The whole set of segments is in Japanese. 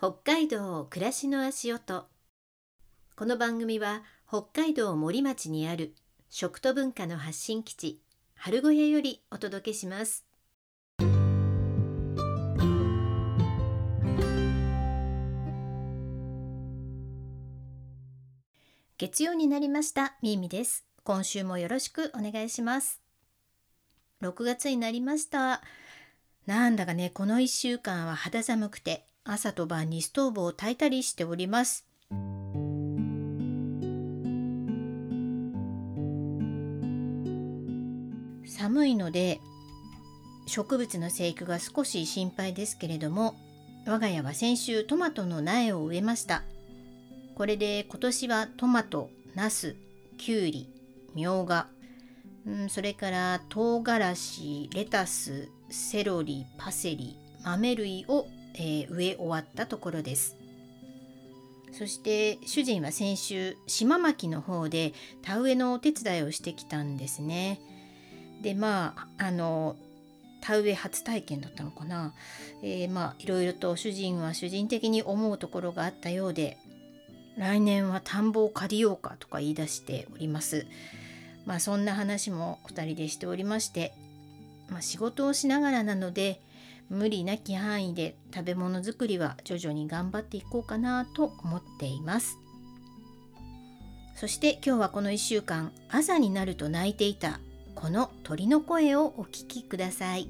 北海道暮らしの足音。この番組は北海道森町にある食と文化の発信基地春小屋よりお届けします。月曜になりました。みーみです。今週もよろしくお願いします。6月になりました。なんだかねこの1週間は肌寒くて朝と晩にストーブを焚いたりしております。寒いので植物の生育が少し心配ですけれども我が家は先週トマトの苗を植えました。これで今年はトマト、ナス、キュウリ、みょうが、うん、それから唐辛子、レタス、セロリ、パセリ、豆類を、えー、植え終わったところです。そして主人は先週島巻の方で田植えのお手伝いをしてきたんですね。でまああの田植え初体験だったのかな、えー、まあいろいろと主人は主人的に思うところがあったようで来年は田んぼを借りようかとか言い出しております。まあそんな話も2人でしておりまして、まあ、仕事をしながらなので無理なき範囲で食べ物作りは徐々に頑張っていこうかなと思っています。そして今日はこの1週間朝になると泣いていたこの鳥の声をお聞きください。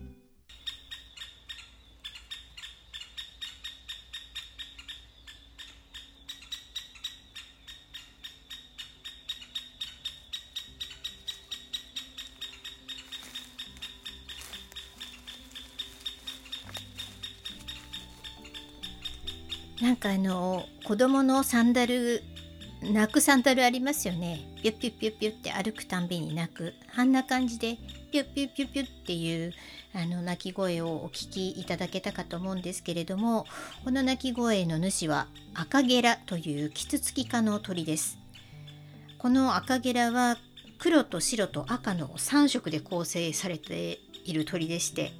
かあの子供のサンダル泣くサンダルありますよね。ピュッピュッピュッピュッって歩くたんびに泣く。あんな感じでピュッピュッピュッピュッっていうあの鳴き声をお聞きいただけたかと思うんですけれどもこの鳴き声の主は赤ゲラというキツツキ科の鳥です。この赤ゲラは黒と白と赤の3色で構成されている鳥でして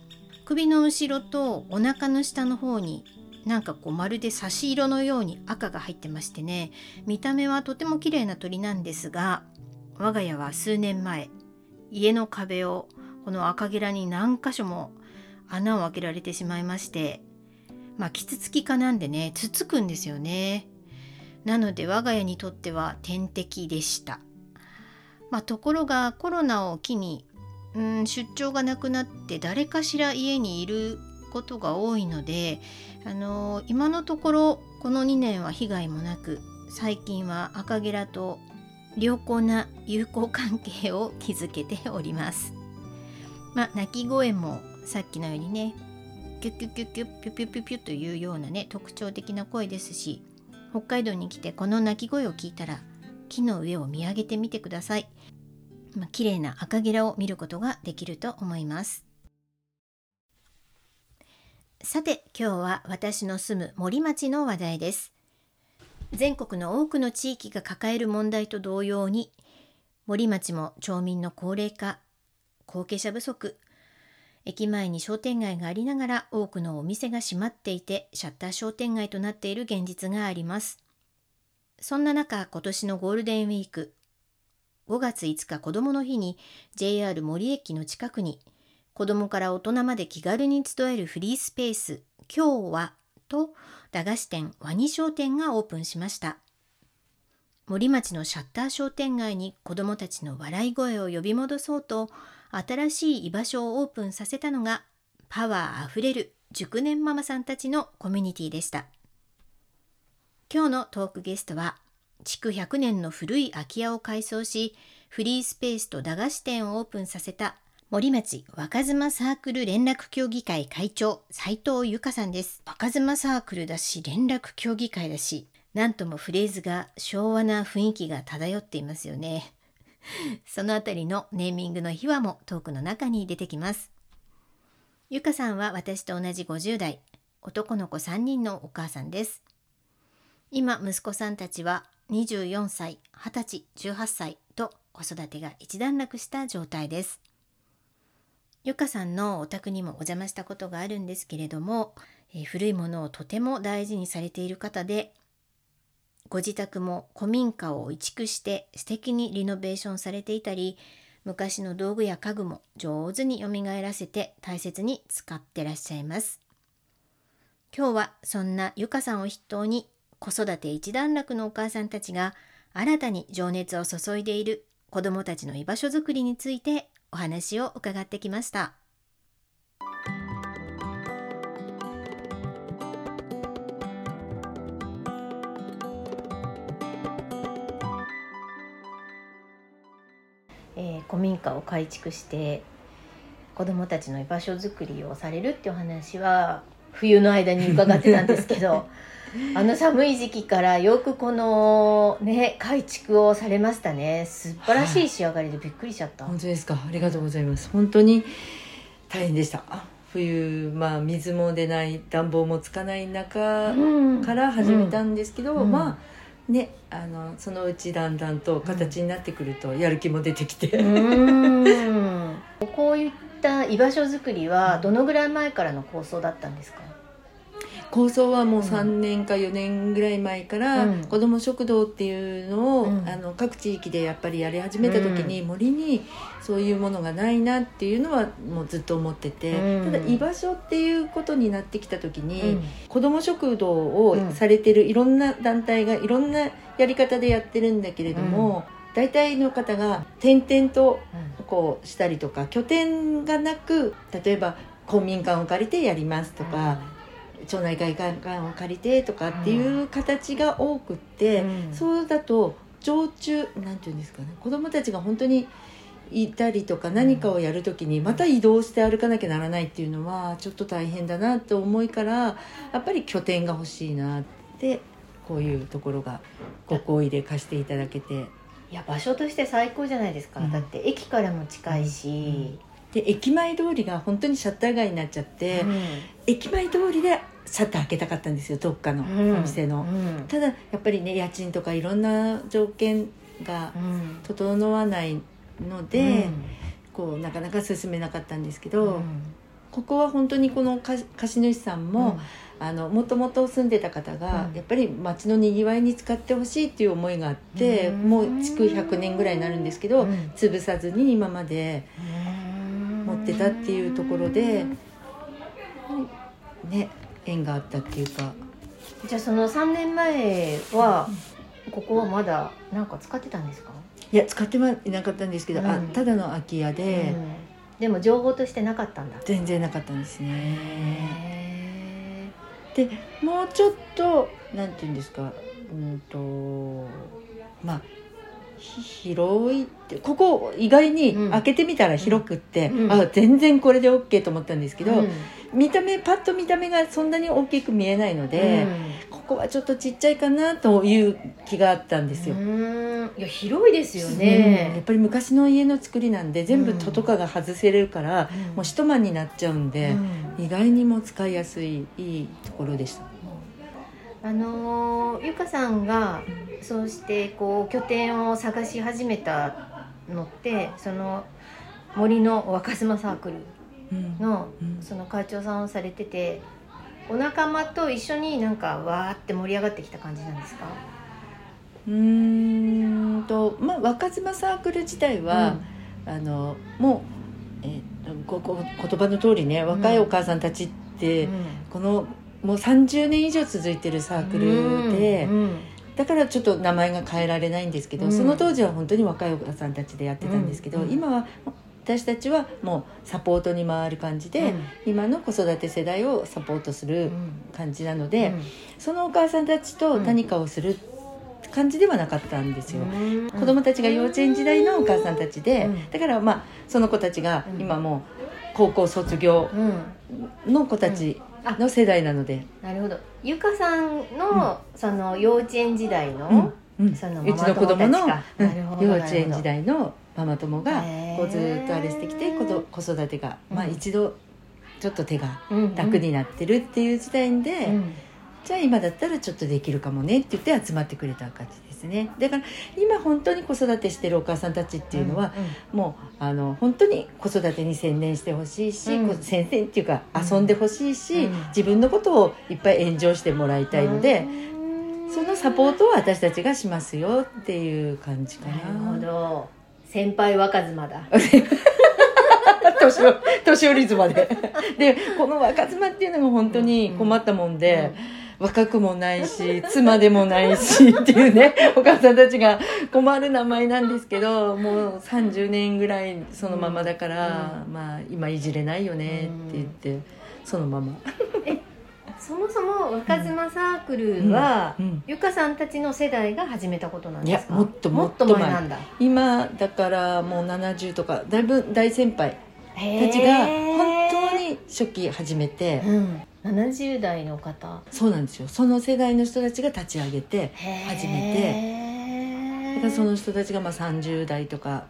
首の後ろとお腹の下の方になんかこうまるで差し色のように赤が入ってましてね。見た目はとても綺麗な鳥なんですが我が家は数年前家の壁をこの赤ゲラに何箇所も穴を開けられてしまいましてまあキツツキ科なんでねつつくんですよね。なので我が家にとっては天敵でした。まあ、ところがコロナを機にうん出張がなくなって誰かしら家にいることが多いので、あのー、今のところこの2年は被害もなく最近は赤ゲラと良好な友好関係を築けております。まあ、鳴き声もさっきのようにねキュッキュッキュッキュッピュピュピュピュというようなね特徴的な声ですし北海道に来てこの鳴き声を聞いたら木の上を見上げてみてください。まあ、綺麗な赤ゲラを見ることができると思います。さて今日は私の住む森町の話題です。全国の多くの地域が抱える問題と同様に森町も町民の高齢化後継者不足駅前に商店街がありながら多くのお店が閉まっていてシャッター商店街となっている現実があります。そんな中今年のゴールデンウィーク5月5日子どもの日に JR 森駅の近くに子供から大人まで気軽に集えるフリースペース、今日はと駄菓子店ワニ商店がオープンしました。森町のシャッター商店街に子供たちの笑い声を呼び戻そうと新しい居場所をオープンさせたのがパワーあふれる熟年ママさんたちのコミュニティでした。今日のトークゲストは築100年の古い空き家を改装しフリースペースと駄菓子店をオープンさせた森町若妻サークル連絡協議会会長斉藤由香さんです。若妻サークルだし連絡協議会だしなんともフレーズが昭和な雰囲気が漂っていますよね。そのあたりのネーミングの秘話もトークの中に出てきます。由香さんは私と同じ50代男の子3人のお母さんです。今息子さんたちは24歳20歳18歳と子育てが一段落した状態です。ゆかさんのお宅にもお邪魔したことがあるんですけれどもえー古いものをとても大事にされている方でご自宅も古民家を移築して素敵にリノベーションされていたり昔の道具や家具も上手によみがえらせて大切に使ってらっしゃいます。今日はそんなゆかさんを筆頭に子育て一段落のお母さんたちが新たに情熱を注いでいる子どもたちの居場所づくりについてお話を伺ってきました。えー古民家を改築して子どもたちの居場所づくりをされるっていうお話は冬の間に伺ってたんですけどあの寒い時期からよくこのね改築をされましたね。素晴らしい仕上がりでびっくりしちゃった、本当ですか？ありがとうございます。本当に大変でした。あ冬まあ水も出ない暖房もつかない中うん。から始めたんですけど、うん。まあねあのそのうちだんだんと形になってくるとやる気も出てきて、うん。こういった居場所づくりはどのぐらい前からの構想だったんですか？構想はもううん3年か4年ぐらい前から、うん。子ども食堂っていうのを、うん。あの各地域でやっぱりやり始めた時に、森にそういうものがないなっていうのはもうずっと思ってて、うん。ただ居場所っていうことになってきた時に、うん。子ども食堂をうん。されてるいろんな団体がいろんなやり方でやってるんだけれども、大体の方が点々とこうしたりとか拠点がなく例えば公民館を借りてやりますとか、町内会館を借りてとかっていう形が多くって、うん。そうだと常駐なんていうんですかね子どもたちが本当にいたりとか何かをやる時にまた移動して歩かなきゃならないっていうのはちょっと大変だなと思いからやっぱり拠点が欲しいなってこういうところがご好意で貸していただけて。いや場所として最高じゃないですか、うん。だって駅からも近いし、で駅前通りが本当にシャッター街になっちゃって、うん。駅前通りでシャッター開けたかったんですよどっかのお店の。うん。ただやっぱりね家賃とかいろんな条件がうん整わないので、こうなかなか進めなかったんですけど、うん。ここは本当にこの貸貸主さんも、あのもともと住んでた方が、うん。やっぱり町のにぎわいに使ってほしいっていう思いがあって、うん。もう築100年ぐらいになるんですけど、うん。潰さずに今までうん持ってたっていうところで、ね縁があったっていうか。じゃあその3年前はここはまだなんか使ってたんですか、いや使ってはいなかったんですけど、あうん。ただの空き家で、うん。でも情報としてなかったんだ。全然なかったんですね。へでもうちょっとなんて言うんですかうんとまあひ広いってここ意外にうん。開けてみたら広くって、うん。あ全然これで OK と思ったんですけど、うん見た目パッと見た目がそんなに大きく見えないので、ここはちょっとちっちゃいかなという気があったんですよ。うん。いや広いですようん。やっね、ぱり昔の家の作りなんで全部戸とかが外せるから、うん。もう一間になっちゃうんで、うん。意外にも使いやすいいいところでした。あのーゆかさんがそうしてこう拠点を探し始めたのってその森の若妻サークル。うんのうん。その会長さんをされててお仲間と一緒になんかわーって盛り上がってきた感じなんですか？うーんとまあ若妻サークル自体は、あのもう、えーここ言葉の通りね若いお母さんたちって、うん。このもう30年以上続いてるサークルで、うん。だからちょっと名前が変えられないんですけど、うん。その当時は本当に若いお母さんたちでやってたんですけど、うん。今は私たちはもうサポートに回る感じで、今の子育て世代をサポートすうるん。感じなので、うん。そのお母さんたちと何かをする感じではなかったんですよ。うん。子供たちが幼稚園時代のお母さんたちで、うん。だからまあその子たちがうん。今もう高校卒業うん。の子たちあ。の世代なので、なるほど。ゆかさんの、その幼稚園時代の、うん。うん。そのうちの子供の幼稚園時代のママ友がこうずっとあれしてきて子育てが、まあうん一度ちょっと手がうん楽になってるっていう時代で、うん。じゃあ今だったらちょっとできるかもねって言って集まってくれた感じですね。だから今本当に子育てしてるお母さんたちっていうのは、もうあの本当に子育てに専念してほしいし、うん。専念っていうかうん遊んでほしいし、うん。自分のことをいっぱいエンジョイしてもらいたいので、そのサポートを私たちがしますよっていう感じかな。な。るほど先輩若妻だ。年寄年寄り妻で。でこの若妻っていうのが本当に困ったもんで、若くもないし妻でもないし っていうねお母さんたちが困る名前なんですけどもう30年ぐらいそのままだから、まあ今いじれないよねって言って、そのまま。そもそも若妻サークルは、うんゆかさんたちの世代が始めたことなんいですか？やもっとももっと前前なんだ。今だからもう70とかだいぶ大先輩たちが本当に初期始めて、うん、70代の方。そうなんですよ。その世代の人たちが立ち上げて初初めだからその人たちがまあ30代とか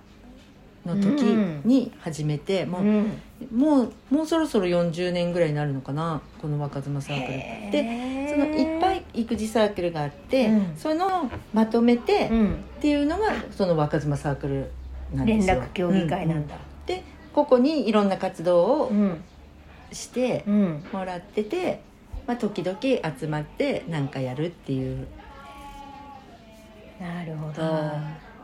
の時に始めて、もううん、もうもうそろそろ40年ぐらいになるのかなこの若妻サークルででそのいっぱい育児サークルがあって、うん。そのまとめてうん、っていうのがその若妻サークルなん連ですよ。絡協議会なんだ、でここにいろんな活動をうん。してうん。もらってて、まあ、時々集まって何かやるっていう。なるほど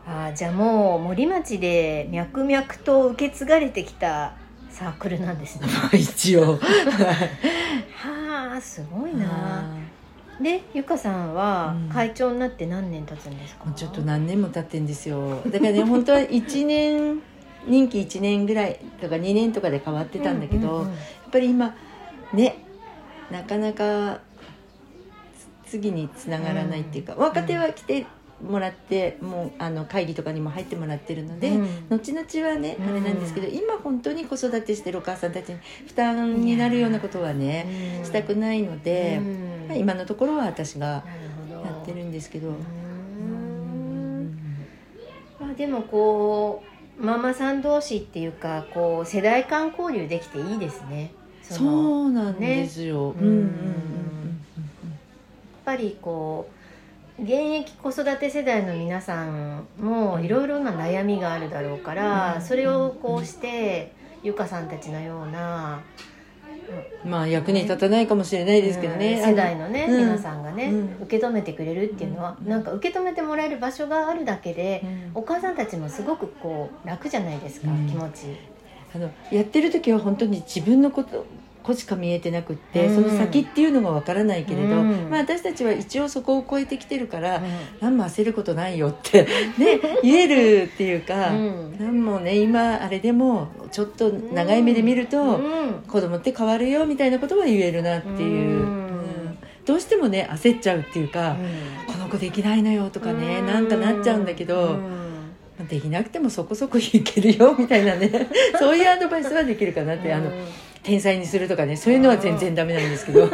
あじゃあもう森町で脈々と受け継がれてきたサークルなんですね。ー一応。はあすごいな。でゆかさんはうん。会長になって何年経つんですか、もうちょっと何年も経ってんですよ。だからね本当は1年任期1年ぐらいとか2年とかで変わってたんだけど、うんうんうんやっぱり今ねなかなかつ次につながらないっていうか、若手は来てもらってもうあの会議とかにも入ってもらってるので、うん。後々はねうん。あれなんですけど、今本当に子育てしてるお母さんたちに負担になるようなことはね、うん。したくないので、うん。まあ今のところは私がやってるんですけど。ううん。んまあ、でもこうママさん同士っていうかこう世代間交流できていいですね。そのそうなんですよ。ね。うんうんうん。やっぱりこう現役子育て世代の皆さんもいろいろな悩みがあるだろうから、うん。それをこうして、ゆかさんたちのような、うんまあ役に立たないかもしれないですけどね。うん世代のね、うん。皆さんがね、うん。受け止めてくれるっていうのは、うん。なんか受け止めてもらえる場所があるだけで、うん。お母さんたちもすごくこう楽じゃないですか、うん。気持ち。あのやってる時は本当に自分のことこしか見えてなくって、うん。その先っていうのがわからないけれど、うん。まあ、私たちは一応そこを超えてきてるから、う何も焦ることないよって、ね、言えるっていうか、ん。何もね今あれでもちょっと長い目で見ると、うん。子供って変わるよみたいなことは言えるなっていう、どうしてもね焦っちゃうっていうか、この子できないのよとかね、なんかなっちゃうんだけど、できなくてもそこそこいけるよみたいなね そういうアドバイスはできるかなって、あのうん天才にするとかねそういうのは全然ダメなんですけど。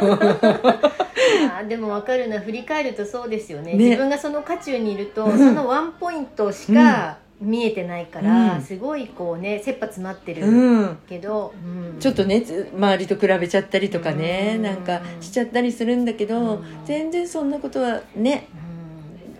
あーでも分かるな振り返るとそうですよね。ね。自分がその渦中にいると、う んそのワンポイントしか見えてないから、うん。すごいこうね切羽詰まってるうん。けど、うん。ちょっとねつ周りと比べちゃったりとかね、うん。なんかしちゃったりするんだけど、うん。全然そんなことはね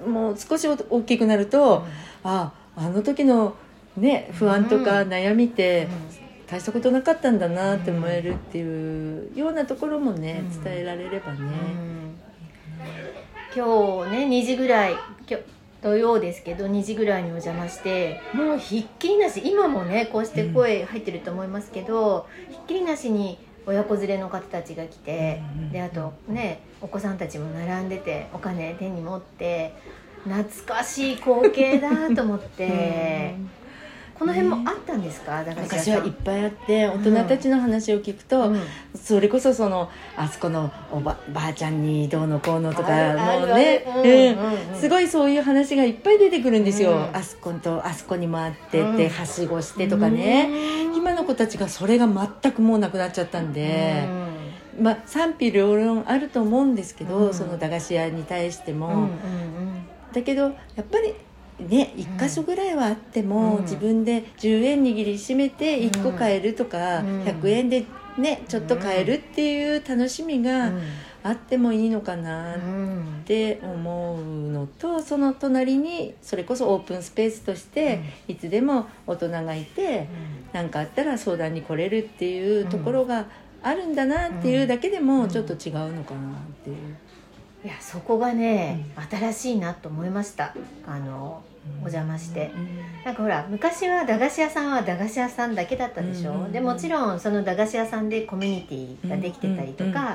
うん。もう少し大きくなると、ああの時のね不安とかうん。悩みってうん大したことなかったんだなって思えるっていうようなところもねうん。伝えられればね、今日ね2時ぐらい今日土曜ですけど2時ぐらいにお邪魔してもうひっきりなし今もねこうして声入ってると思いますけど、ひっきりなしに親子連れの方たちが来て、うんであとねお子さんたちも並んでてお金手に持って懐かしい光景だと思って、この辺もあったんですか？駄菓子屋昔さんはいっぱいあって大人たちの話を聞くと、うん。それこそそのあそこのおばばあちゃんにどうのこうのとかあるあるのねうすごいそういう話がいっぱい出てくるんですよ、うん。あそことあそこにもあってうん。ってはしごしてとかね、今の子たちがそれが全くもうなくなっちゃったんで、まあ賛否両論あると思うんですけど、うん。その駄菓子屋に対しても、だけどやっぱりね1箇所ぐらいはあっても、うん。自分で10円握りしめて1個買えるとか、うん。100円でねちょっと買えるっていう楽しみが、うん。あってもいいのかなっうんて思うのとその隣にそれこそオープンスペースとしていつでも大人がいて何かあったら相談に来れるっていうところがあるんだなっていうだけでもちょっと違うのかなっていう。いやそこがね、新しいなと思いました。あのお邪魔して。なんかほら昔は駄菓子屋さんは駄菓子屋さんだけだったでしょ、うんうんうん。でもちろんその駄菓子屋さんでコミュニティができてたりとか、うんうんうん。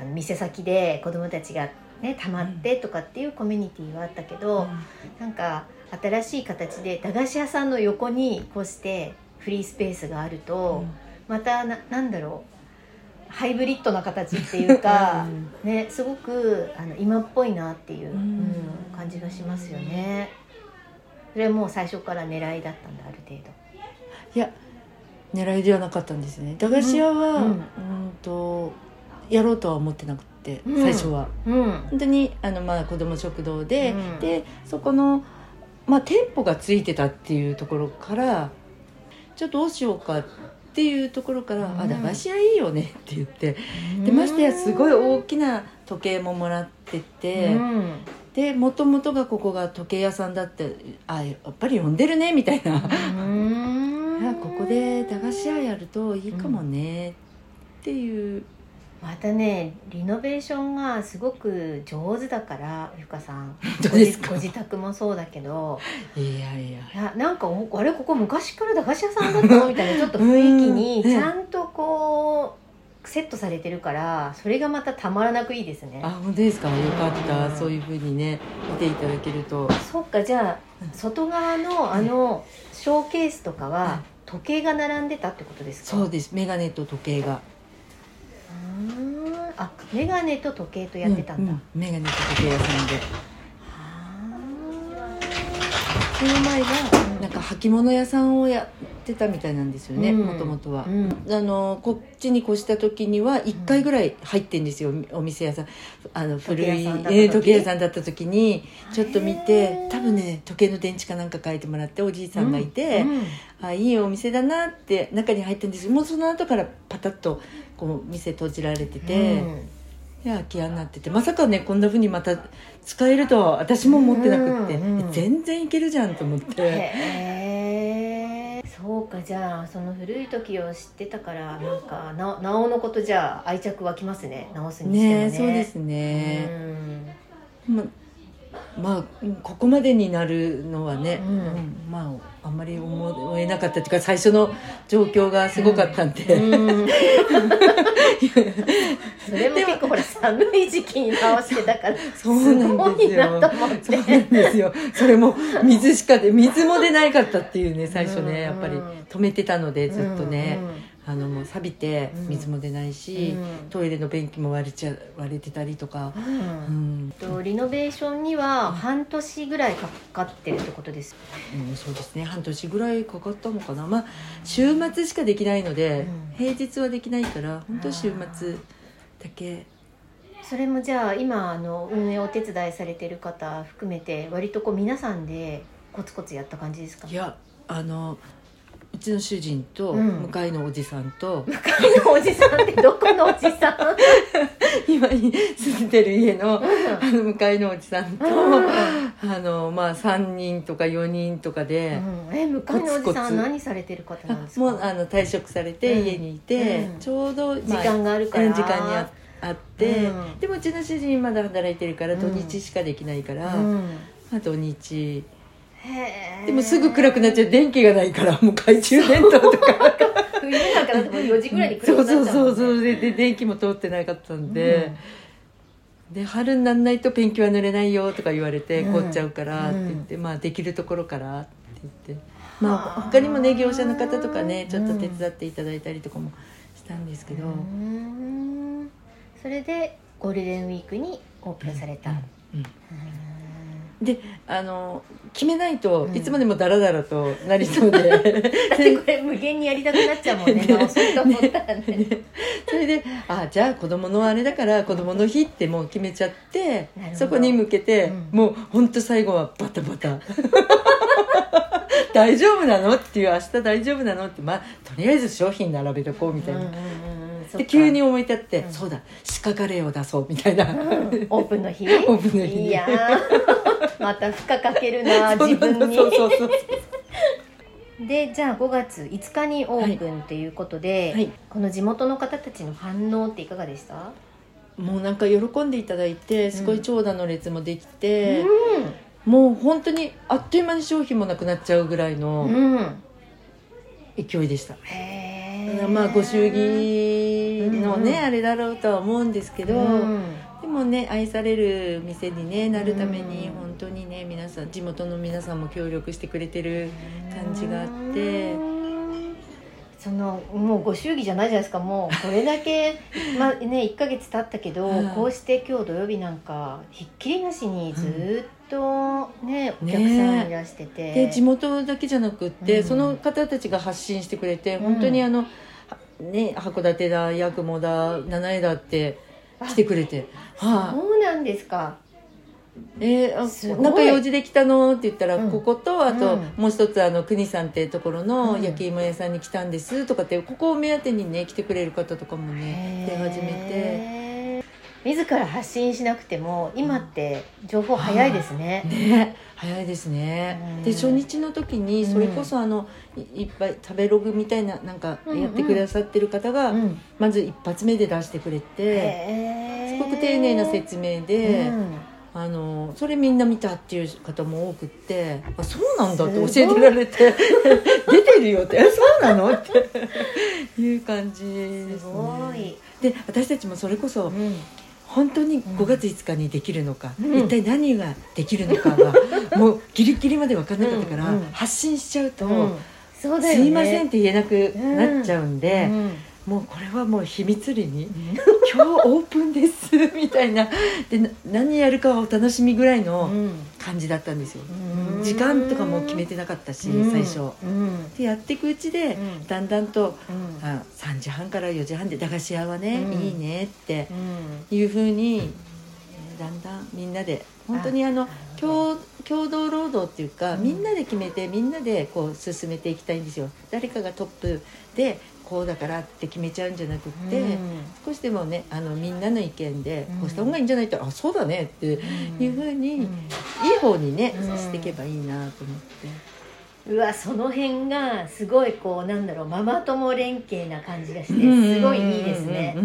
あの店先で子供たちがねたまってとかっていうコミュニティはあったけど、なんか新しい形で駄菓子屋さんの横にこうしてフリースペースがあると、またななんだろうハイブリッドな形っていうか、ね、すごくあの今っぽいなっていう、うん。うん感じがしますよね。それはもう最初から狙いだったんだある程度。いや狙いではなかったんですね。駄菓子屋は、ううん。んとやろうとは思ってなくて、うん。最初は。うん。本当にあの、まあ、子ども食堂で、うん。でそこの、まあ、店舗がついてたっていうところからちょっとどうしようかっていうところから「うん。あ駄菓子屋いいよね」って言ってでましてやすごい大きな時計ももらってて、うん。でもともとがここが時計屋さんだってあやっぱり呼んでるねみたいな。うん。いやここで駄菓子屋やるといいかもねっていう、またねリノベーションがすごく上手だからゆかさん。当ですか？ご自宅もそうだけど。いやいや。いやなんかおあれここ昔から駄菓子屋さんだったの？みたいな ちょっと雰囲気にうんちゃんとこうセットされてるからそれがまたたまらなくいいですね。あ本当ですか？よかった、うんそういうふうにね見ていただけると。そっかじゃあ外側のあのショーケースとかうん。は時計が並んでたってことですか？そうです。眼鏡と時計がうーんあ眼鏡と時計とやってたんだ、うう眼鏡と時計屋さんで。はその前がうんなんか履物屋さんをやってたみたいなんですよねうん。もともとは。あ、うん。あのこっちに越した時には1回ぐらい入ってんですよ、お店屋さん。あの古い時計屋さんだった時にちょっと見へてー。多分ね時計の電池かなんか書いてもらっておじいさんがいて、うん。あいいお店だなって中に入ったんです。もうその後からパタッとこう店閉じられてて、うん。で空き家になっててまさかねこんなふうにまた使えるとは私も思ってなくって、うんうん全然いけるじゃんと思って。へえ。そうかじゃあその古い時を知ってたからなんかななおのことじゃあ愛着湧きますね。直すにしてもね。ねそうですね、うん。ままあうんここまでになるのはね、うん。うんまああんまり思えなかったっていうか最初の状況がすごかったんで、うん。それも結構ほら寒い時期に直してたからそうなんですよ。そうなんですよ。それも水しかで水も出ないかったっていうね最初うんねやっぱり止めてたのでずっとね、うんうんあのもう錆びてうん。水も出ないし、うん。トイレの便器も割れちゃ割れてたりとか、ううん。んとリノベーションには半年ぐらいかかってるってことですうんそうですね。半年ぐらいかかったのかな。まあ週末しかできないので、うん。平日はできないから本当週末だけ。それもじゃあ今あの運営お手伝いされてる方含めて割とこう皆さんでコツコツやった感じですか？いやあのうちの主人とうん。向かいのおじさんと、向かいのおじさんってどこのおじさん？今に住んでる家のあの向かいのおじさんと、うん。あのまあ3人とか4人とかで、うん。え向かいのおじさん何されてる方なんですか？もうあの退職されてうん。家にいて、うん。ちょうど、時間があるから。うん時間にああって、うん。でもうちの主人まだ働いてるからうん土日しかできないから、うん。まあ、土日でもすぐ暗くなっちゃう。電気がないから もう懐中電灯とか。冬なんかだってもう4時ぐらいに来るそうそうそううそう。でで電気も通ってなかったんで、で春にならないとペンキは塗れないよとか言われてうん。凍っちゃうからって言って、まあできるところからって言って。まあ他にもね業者の方とかねちょっと手伝っていただいたりとかもしたんですけど、うん。それでゴールデンウィークにオープンされた、うん。うんであの決めないとうん。いつまでもダラダラと なりそうで、だってこれ無限にやりたくなっちゃうもんね 直そうと思ったらね。それであじゃあ子供のあれだから子供の日ってもう決めちゃってそこに向けて、うん。もう本当最後はバタバタ。大丈夫なの？っていう明日大丈夫なの？ってまあとりあえず商品並べとこうみたいな、うんうんうんで急に思い立って、うん。そうだ鹿カレーを出そうみたいな、うん。オープンの日？オープンの日に。いやー。また負荷かけるな自分に。そうそうそう でじゃあ5月5日にオープンっていうことで、はい。この地元の方たちの反応っていかがでした、もうなんか喜んでいただいてすごい長蛇の列もできて、うもう本当にあっという間に商品もなくなっちゃうぐらいのん、うん、勢いでした、へーまあご祝儀のね、うん。あれだろうとは思うんですけど、うん。でもね愛される店に、ね、なるためにうん。本当にね皆さん地元の皆さんも協力してくれてる感じがあって。そのもうご祝儀じゃないじゃないですかもうこれだけ まあね1ヶ月経ったけど、うん。こうして今日土曜日なんかひっきりなしにずっとね、おね客さんいらしてて、で地元だけじゃなくって、うん。その方たちが発信してくれてうん。本当にあの、はね、函館だ八雲だ七重だって来てくれて「はい、そうなんですか。えーなんか用事できたの?」って言ったら、うん。こことあと、うん。もう一つあの国さんってところのうん。焼き芋屋さんに来たんですとかってここを目当てにね来てくれる方とかもね出始めて。自ら発信しなくても今って情報早いですね、ね。早いですね、うん。で初日の時にそれこそあの、いいっぱい食べログみたいななんかやってくださってる方が、うん。まず一発目で出してくれてすごく丁寧な説明で、うん。あのそれみんな見たっていう方も多くってあそうなんだって教えてられて 出てるよってえそうなの？っていう感じですすねごい、で私たちもそれこそうん本当に5月5日にできるのか、うん。一体何ができるのかが もうギリギリまで分かんなかったから、うんうん発信しちゃうと、うん。そうね。すいませんって言えなくなっちゃうんで、うんもうこれはもう秘密裏に「今日オープンです」みたいな。でな何やるかはお楽しみぐらいのうん。感じだったんですよ、うん時間とかも決めてなかったし、うん。最初。うん。でやっていくうちで、うん。だんだんとうん。あ3時半から4時半で駄菓子屋はね、うん。いいねってうん。いうふうにだんだんみんなで本当にあの共共同労働っていうか、うん。みんなで決めてみんなでこう進めていきたいんですよ。誰かがトップでこうだからって決めちゃうんじゃなくって、うん。少しでもねあのみんなの意見でうん。こうした方がいいんじゃないって、あそうだねっていうふうに、うん。いい方にね、うん。していけばいいなと思って。うわその辺がすごいこうなんだろうママ友連携な感じがしてうん。すごいいいですね。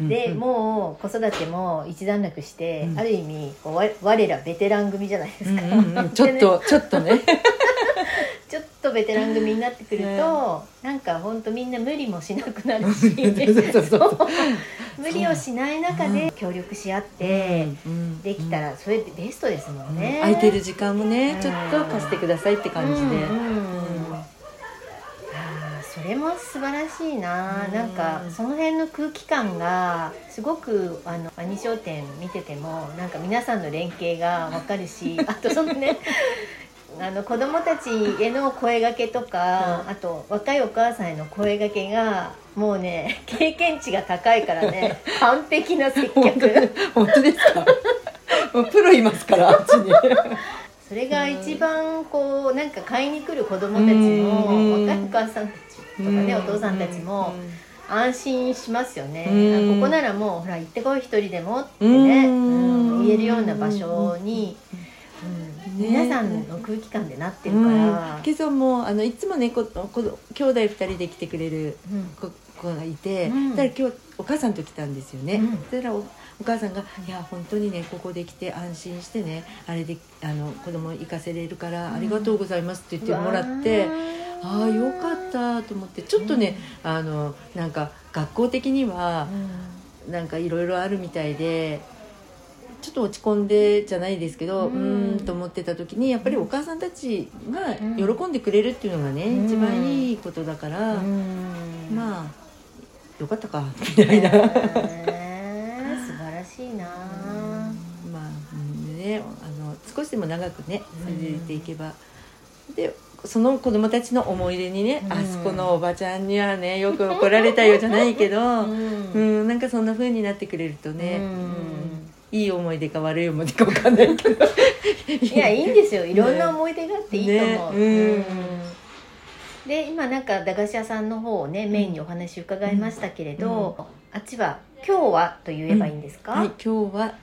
でもう子育ても一段落して、うん。ある意味こうわ我らベテラン組じゃないですか、うんうんうん。ちょっとちょっとね ちょっとベテラン組になってくると、ね。なんか本当みんな無理もしなくなるし 無理をしない中で協力し合ってうんできたらそれでベストですもんね、空いてる時間もねうん。ちょっと貸してくださいって感じで、うんうん。うん。あーそれも素晴らしいな、うん。なんかその辺の空気感がすごくあのアニ商店見ててもなんか皆さんの連携がわかるし あとそのねあの子供たちへの声がけとか、うん。あと若いお母さんへの声がけがもうね 経験値が高いからね 完璧な接客。本当ですか？もうプロいますからあっちに。それが一番こうなんか買いに来る子供たちうん。も若いお母さんたちとかねお父さんたちも安心しますよね。ここならもうほら行ってこい一人でもってね。言えるような場所に皆さんの空気感でなってるうん。からけどもあのいつもねここ兄弟二人で来てくれるうん。子子がいて、うん。だから今日お母さんと来たんですよね、うん。そしたらおお母さんが「いや本当にねここで来て安心してねあれであの子供行かせれるからありがとうございます」って言ってもらって。ああよかったと思ってちょっとね、あのなんか学校的にはなんかいろいろあるみたいでちょっと落ち込んでじゃないですけどううん。ーんと思ってた時にやっぱりお母さんたちがうん。喜んでくれるっていうのがね、うん。一番いいことだから、うん。まあよかったか。みたいな。へ ー素晴らしいな。まあうんねあの少しでも長くね続いていけば、でその子供たちの思い出にね、うん。あそこのおばちゃんにはねよく怒られたよじゃないけど、うん。うん、なんかそんな風になってくれるとね、うん。うんいい思い出か悪い思い出か分かんないけど。いやいいんですよ。いろんな思い出があっていいと思う、ねうん。で今なんか駄菓子屋さんの方をねメインにお話伺いましたけれど、あっちは「今日は」と言えばいいんですか、はい、今日は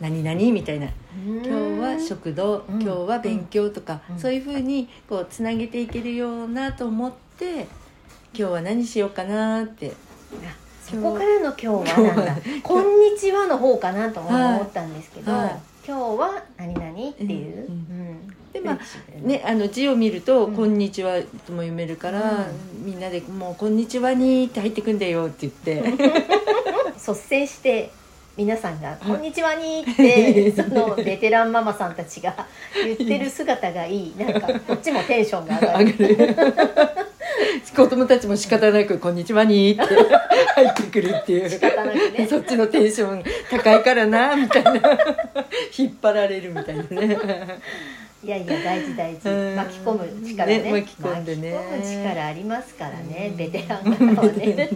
何々みたいな。うん。今日は食堂、うん。今日は勉強とか、うん。そういうふうにこうつなげていけるようなと思って今日は何しようかなって。あそこからの「今日は」なんだ「こんにちは」の方かなとも思ったんですけど、はい。今日は何々っていう、うんうんでまあね、あの字を見ると「うん。こんにちは」とも読めるから、みんなで「もうこんにちはに」って入ってくんだよって言って。率先して皆さんが「こんにちはに」って そのベテランママさんたちが言ってる姿がいい。なんかこっちもテンションが上がる 子供たちも仕方なく「こんにちはに」って入ってくるっていう。仕方なくね。そっちのテンション高いからなみたいな。引っ張られるみたいなね。いやいや大事大事。うん。巻き込む力ね。ね巻き込んでね。巻き込む力ありますからねうん。ベテラン方は ね。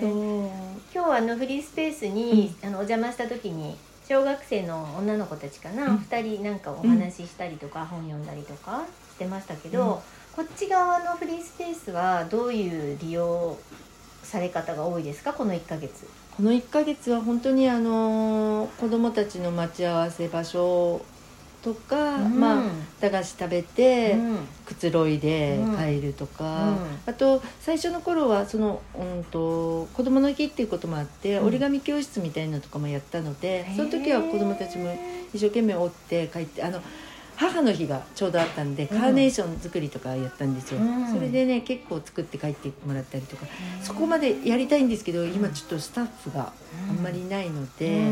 そう。ね今日はあのフリースペースに、あのお邪魔した時に小学生の女の子たちかな、うん。二人なんかお話ししたりとか、本読んだりとかしてましたけど、こっち側のフリースペースはどういう利用され方が多いですか？この1ヶ月。この1ヶ月は本当にあの子供たちの待ち合わせ場所とか、まあ駄菓子食べて、うん。くつろいで帰るとか、あと最初の頃はその、うん、と子供の日っていうこともあって、うん。折り紙教室みたいなのとかもやったのでその時は子供たちも一生懸命折って帰ってあの母の日がちょうどあったんで、うん。カーネーション作りとかやったんですよ、うん。それでね結構作って帰ってもらったりとか。そこまでやりたいんですけど今ちょっとスタッフがあんまりいないので、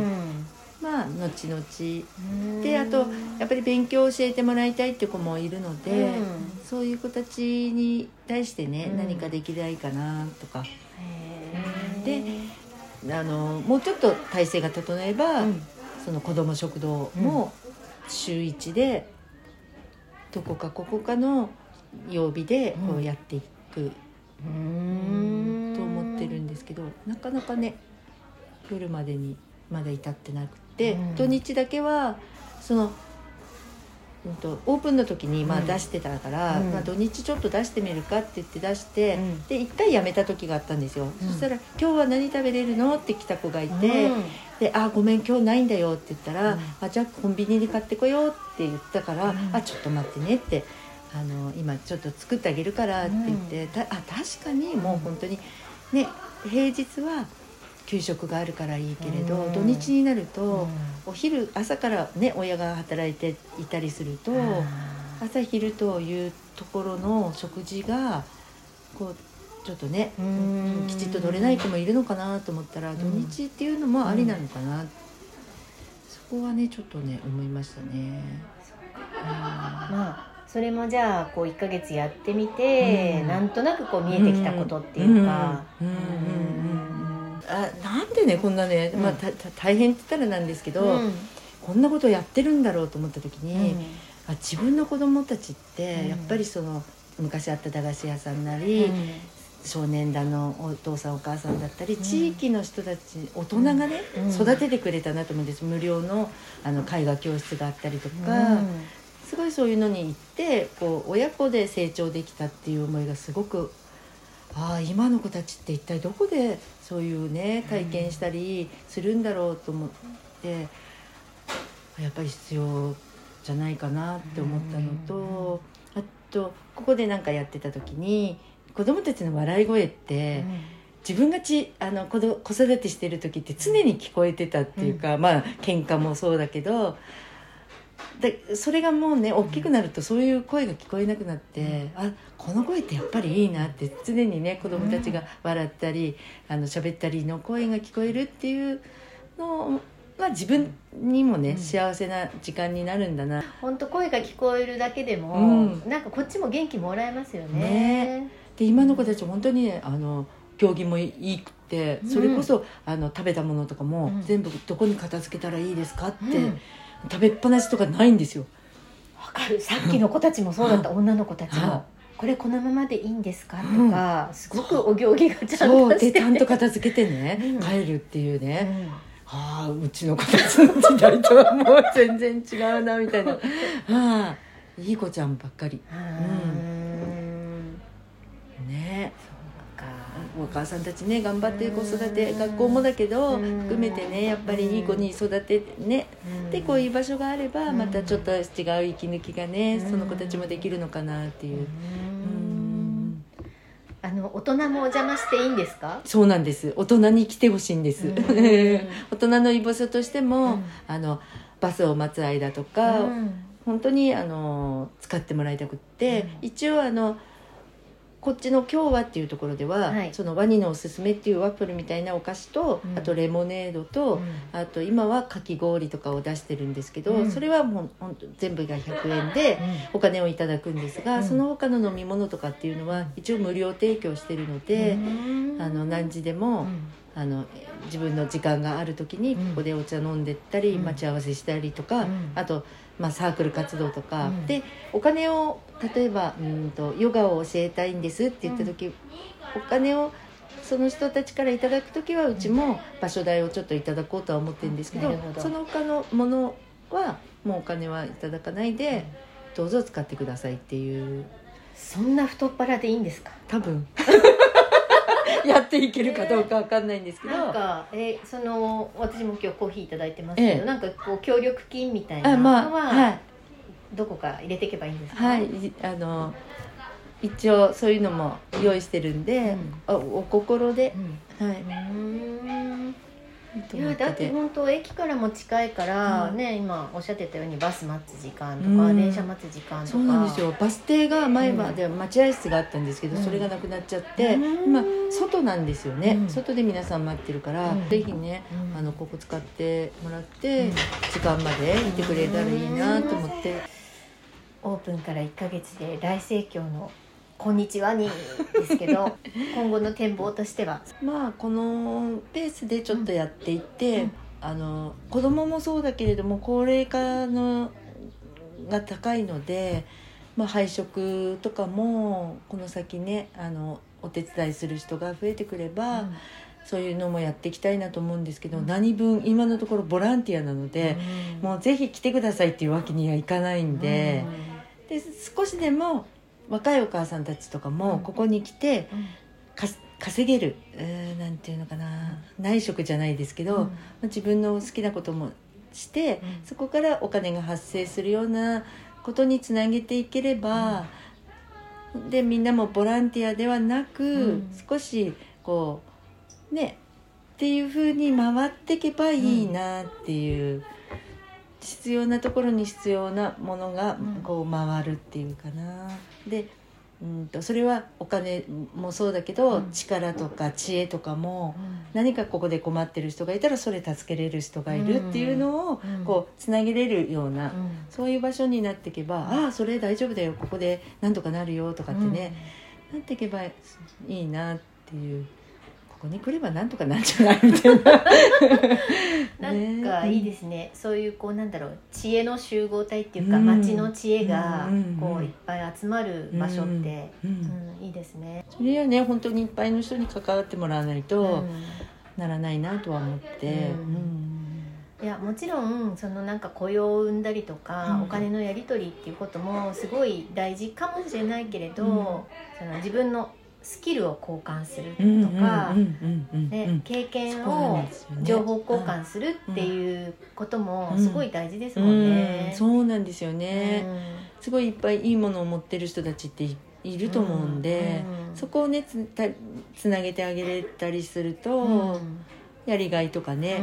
まあ後々。うん。であとやっぱり勉強を教えてもらいたいって子もいるので、うん。そういう子たちに対してね、うん。何かできないかなとか。であのもうちょっと体制が整えば、うん。その子ども食堂も週1でどこかここかの曜日でこうやっていく、うん。と思ってるんですけどなかなかね夜までにまだ至ってなくて、うん。土日だけはその、うん、とオープンの時にまあうん。出してたから、うん。まあ、土日ちょっと出してみるかって言って出して、うん。で一回やめた時があったんですよ、そしたら「今日は何食べれるの?」って来た子がいて。うん。で「あごめん今日ないんだよ」って言ったら「うんあじゃあコンビニで買ってこよう」って言ったから「うんあちょっと待ってね」ってあの「今ちょっと作ってあげるから」って言って、たあ確かにもう本当にね平日は給食があるからいいけれど、うん。土日になると、うん。お昼朝からね親が働いていたりすると、朝昼というところの食事がこうちょっとねうん。きちっと取れない子もいるのかなと思ったら、ん。土日っていうのもありなのかな、そこはねちょっとね思いましたね。まあそれもじゃあこう1ヶ月やってみて、うん。なんとなくこう見えてきたことっていうか、うんあなんでねこんなね、うん。まあ、大変って言ったらなんですけど、うん。こんなことやってるんだろうと思った時に、うん。あ自分の子供たちってうん。やっぱりその昔あった駄菓子屋さんなり、少年団のお父さんお母さんだったり、ん。地域の人たち大人がね、うん。育ててくれたなと思うんです。無料のあの絵画教室があったりとか、うん。すごいそういうのに行ってこう親子で成長できたっていう思いがすごくああ今の子たちって一体どこでそういうね体験したりするんだろうと思って、やっぱり必要じゃないかなって思ったのと、あとここで何かやってた時に子供たちの笑い声って、自分がちあの子ど子育てしてる時って常に聞こえてたっていうか、まあ喧嘩もそうだけどでそれがもうね大きくなるとそういう声が聞こえなくなって、あこの声ってやっぱりいいなって常にね子供たちが笑ったり、あの喋ったりの声が聞こえるっていうのまあ自分にもね、うん。幸せな時間になるんだな。本当声が聞こえるだけでも、うん。なんかこっちも元気もらえますよね。ね。で今の子たち本当にねあの行儀もいいくってそれこそ、あの食べたものとかも、うん。全部どこに片付けたらいいですかって、うん食べっぱなしとかないんですよ。わかる。さっきの子たちもそうだった。女の子たちはもこれこのままでいいんですか？うん。とかすごくお行儀がちゃんとして。てでちゃんと片付けてね、うん。帰るっていううね、ん。ああうちの子たちの時代とはもう全然違うなみたいな。ああいい子ちゃんばっかり。うん。ね。かお母さんたちね頑張って子育て学校もだけどうん。含めてねやっぱりいい子に育ててねでこういう場所があればまたちょっと違う息抜きがねうん。その子たちもできるのかなっていう。うん。あの大人もお邪魔していいんですか？そうなんです。大人に来てほしいんです。うん。大人の居場所としても、うん。あのバスを待つ間とか、本当にあの使ってもらいたくって、うん。一応あのこっちの「今日は」っていうところでは、はい。そのワニのおすすめっていうワッフルみたいなお菓子と、うん。あとレモネードと、うん。あと今はかき氷とかを出してるんですけど、うん。それはもう全部が100円でお金をいただくんですが、うん。その他の飲み物とかっていうのは一応無料提供してるので、うん。あの何時でも、あの自分の時間がある時にうん。ここでお茶飲んでったり、うん。待ち合わせしたりとか、うん。あと、まあ、サークル活動とか、うん。でお金を例えばうんとヨガを教えたいんですって言った時、お金をその人たちからいただく時はうちも場所代をちょっといただこうとは思ってるんですけど,、なるほど。その他のものはもうお金はいただかないで、どうぞ使ってくださいっていう。そんな太っ腹でいいんですか？多分 やっていけるかどうかわかんないんですけど。なんか、えーその私も今日コーヒーいただいてますけど、ええ。なんかこう協力金みたいなあのまあは、はい。どこか入れていけばいいんですか？はい、いあの一応そういうのも用意してるんで、おお心で。う、ん。はい、うん。といやだって本当駅からも近いから、うん。ね今おっしゃってたようにバス待つ時間とか、うん。電車待つ時間とか。そうなんですよ。バス停が前まで待合室があったんですけど、うんそれがなくなっちゃって、うん。今外なんですよね、うん。外で皆さん待ってるから、うん。ぜひねうん。あのここ使ってもらって、うん。時間までいてくれたらいいなと思って、オープンから1ヶ月で大盛況の「こんにちはに」ですけど 今後の展望としては？まあこのペースでちょっとやっていって、うん。あの子供もそうだけれども高齢化のが高いので、まあ、配食とかもこの先ねあのお手伝いする人が増えてくれば、そういうのもやっていきたいなと思うんですけど、うん何分今のところボランティアなので、うん。もうぜひ来てくださいっていうわけにはいかないんで,、で少しでも若いお母さんたちとかうん。もここに来て稼げるうーなんていうのかな内職じゃないですけど、うん。まあ自分の好きなこともして、うん。そこからお金が発生するようなことにつなげていければ、でみんなもボランティアではなく、うん。少しこうねっていう風に回っていけばいいなっていう、必要なところに必要なものがうん。こう回るっていうかな。でうんとそれはお金もそうだけど、うん。力とか知恵とかもうん。何かここで困ってる人がいたらそれ助けれる人がいるっていうのをうん。こうつなげれるような、うん。そういう場所になっていけば、ああそれ大丈夫だよここでなんとかなるよとかってね、なっていけばいいなっていうここに来ればなんとかなんじゃないみたいな。なんかいいですね、そういうこうなんだろう知恵の集合体っていうか、うん。町の知恵がうん。こういっぱい集まる場所って、ううん。んいいですね。それはね本当にいっぱいの人に関わってもらわないとうん。ならないなとは思って、いやもちろんそのなんか雇用を生んだりとか、うん。お金のやり取りっていうこともすごい大事かもしれないけれど、うん。その自分のスキルを交換するうんとか、経験を情報交換するっていうこともうん。すごい大事ですもんね。うん。そうなんですよね、うん。すごいいっぱいいいものを持ってる人たちっていいると思うんで、うんそこをねつたつなげてあげれたりすると、うん。やりがいとかね、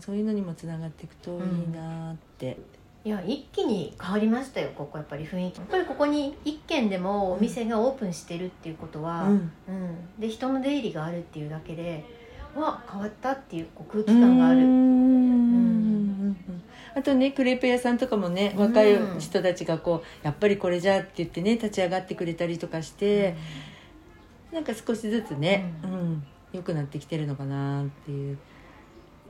そういうのにもつながっていくといいなって、いや一気に変わりましたよここやっぱり雰囲気。やっぱりここに一軒でもお店がオープンしてるっていうことは、うん。うん。で人の出入りがあるっていうだけでわ変わったっていうこう空気感がある、うん。あとねクレープ屋さんとかもね若い人たちがこうやっぱりこれじゃって言ってね立ち上がってくれたりとかして、なんか少しずつね、ううん。良くなってきてるのかなっていう。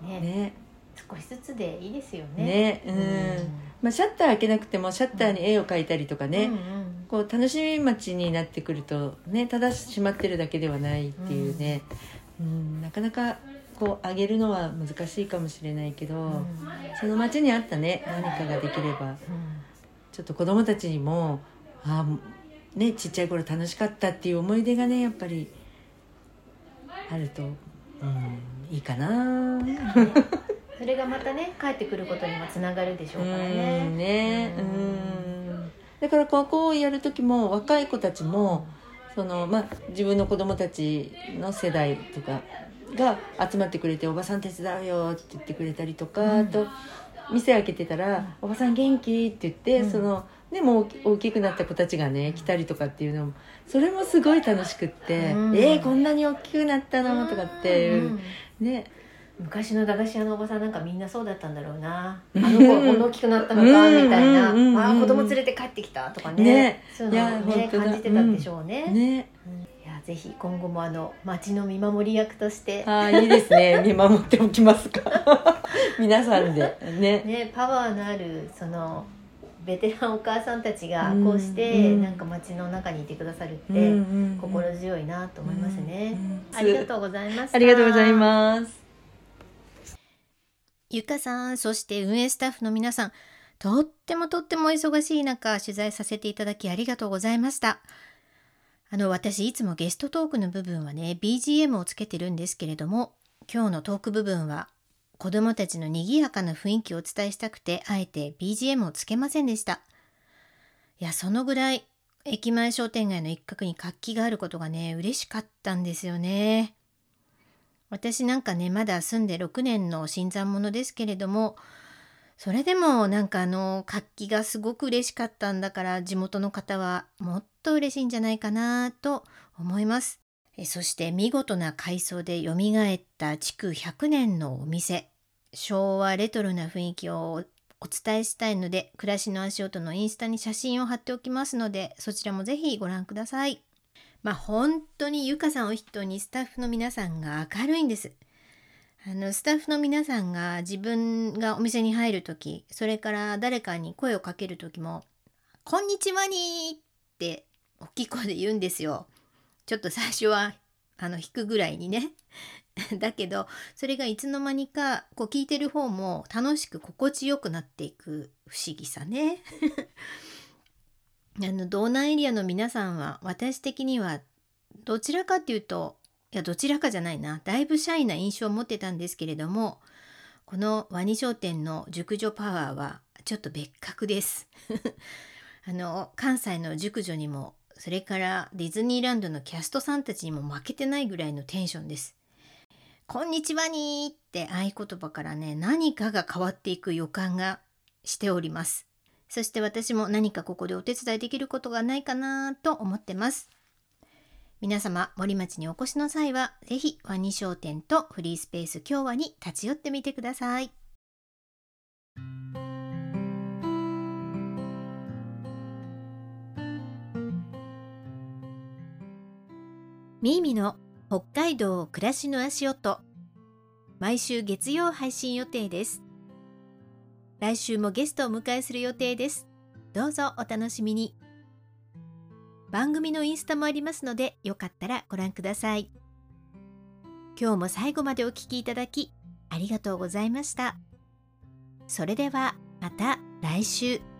うんね。ね少しずつでいいですよね。ねうん、まあ、シャッター開けなくてもシャッターに絵を描いたりとかね、うんうん。こう楽しみ町になってくるとねただしまってるだけではないっていうね、うん。なかなかこう上げるのは難しいかもしれないけど、うん。その町にあったね何かができれば。ちょっと子供たちにもあねちっちゃい頃楽しかったっていう思い出がねやっぱりあると、うん、いいかな。それがまたね帰ってくることにもつながるでしょうからね。うんね、ううん。ん、だからここをやる時も若い子たちもその、まあ、自分の子供たちの世代とかが集まってくれて「おばさん手伝うよ」って言ってくれたりとか、うん。あと店開けてたら「おばさん元気?」って言って、うん。そのでもう大きくなった子たちがね来たりとかっていうのもそれもすごい楽しくって「うん。えー、こんなに大きくなったの?」とかっていううん。ね昔の駄菓子屋のおばさんなんかみんなそうだったんだろうな。あうん。の子はこんな大きくなったのかみたいな。ああ子供連れて帰ってきたとかね。ね。そういうのをね感じてたんでしょうね。ね。いやぜひ今後もあの町の見守り役として。ああいいですね。見守っておきますか。皆さんで。ね。ねパワーのあるそのベテランお母さんたちがうん。こうしてうん。なんか町の中にいてくださるって心強いなと思いますね。うんありがとうございました。ありがとうございますゆかさん、そして運営スタッフの皆さん、とってもとってもお忙しい中、取材させていただきありがとうございました。あの、私、いつもゲストトークの部分はね、BGM をつけてるんですけれども、今日のトーク部分は、子供たちの賑やかな雰囲気をお伝えしたくて、あえて BGM をつけませんでした。いや、そのぐらい、駅前商店街の一角に活気があることがね、嬉しかったんですよね。私なんかねまだ住んで6年の新参者ですけれどもそれでもなんかあの活気がすごく嬉しかったんだから地元の方はもっと嬉しいんじゃないかなと思います。えそして見事な改装で蘇った築100年のお店。昭和レトロな雰囲気をお伝えしたいので暮らしの足音のインスタに写真を貼っておきますのでそちらもぜひご覧ください。まあ本当にゆかさんを筆頭にスタッフの皆さんが明るいんです。あのスタッフの皆さんが自分がお店に入る時それから誰かに声をかける時も「こんにちはに」って大きい声で言うんですよ。ちょっと最初はあの引くぐらいにね。だけどそれがいつの間にかこう聞いてる方も楽しく心地よくなっていく不思議さね。あの道南エリアの皆さんは私的にはどちらかっていうといやどちらかじゃないなだいぶシャイな印象を持ってたんですけれどもこのワニ商店の熟女パワーはちょっと別格です。あの関西の熟女にもそれからディズニーランドのキャストさんたちにも負けてないぐらいのテンションです。こんにちはにーって合言葉からね何かが変わっていく予感がしております。そして私も何かここでお手伝いできることがないかなと思ってます。皆様、森町にお越しの際は、ぜひワニ商店とフリースペース京和に立ち寄ってみてください。ミーミの北海道暮らしの足音毎週月曜配信予定です。来週もゲストをお迎えする予定です。どうぞお楽しみに。番組のインスタもありますので、よかったらご覧ください。今日も最後までお聞きいただき、ありがとうございました。それではまた来週。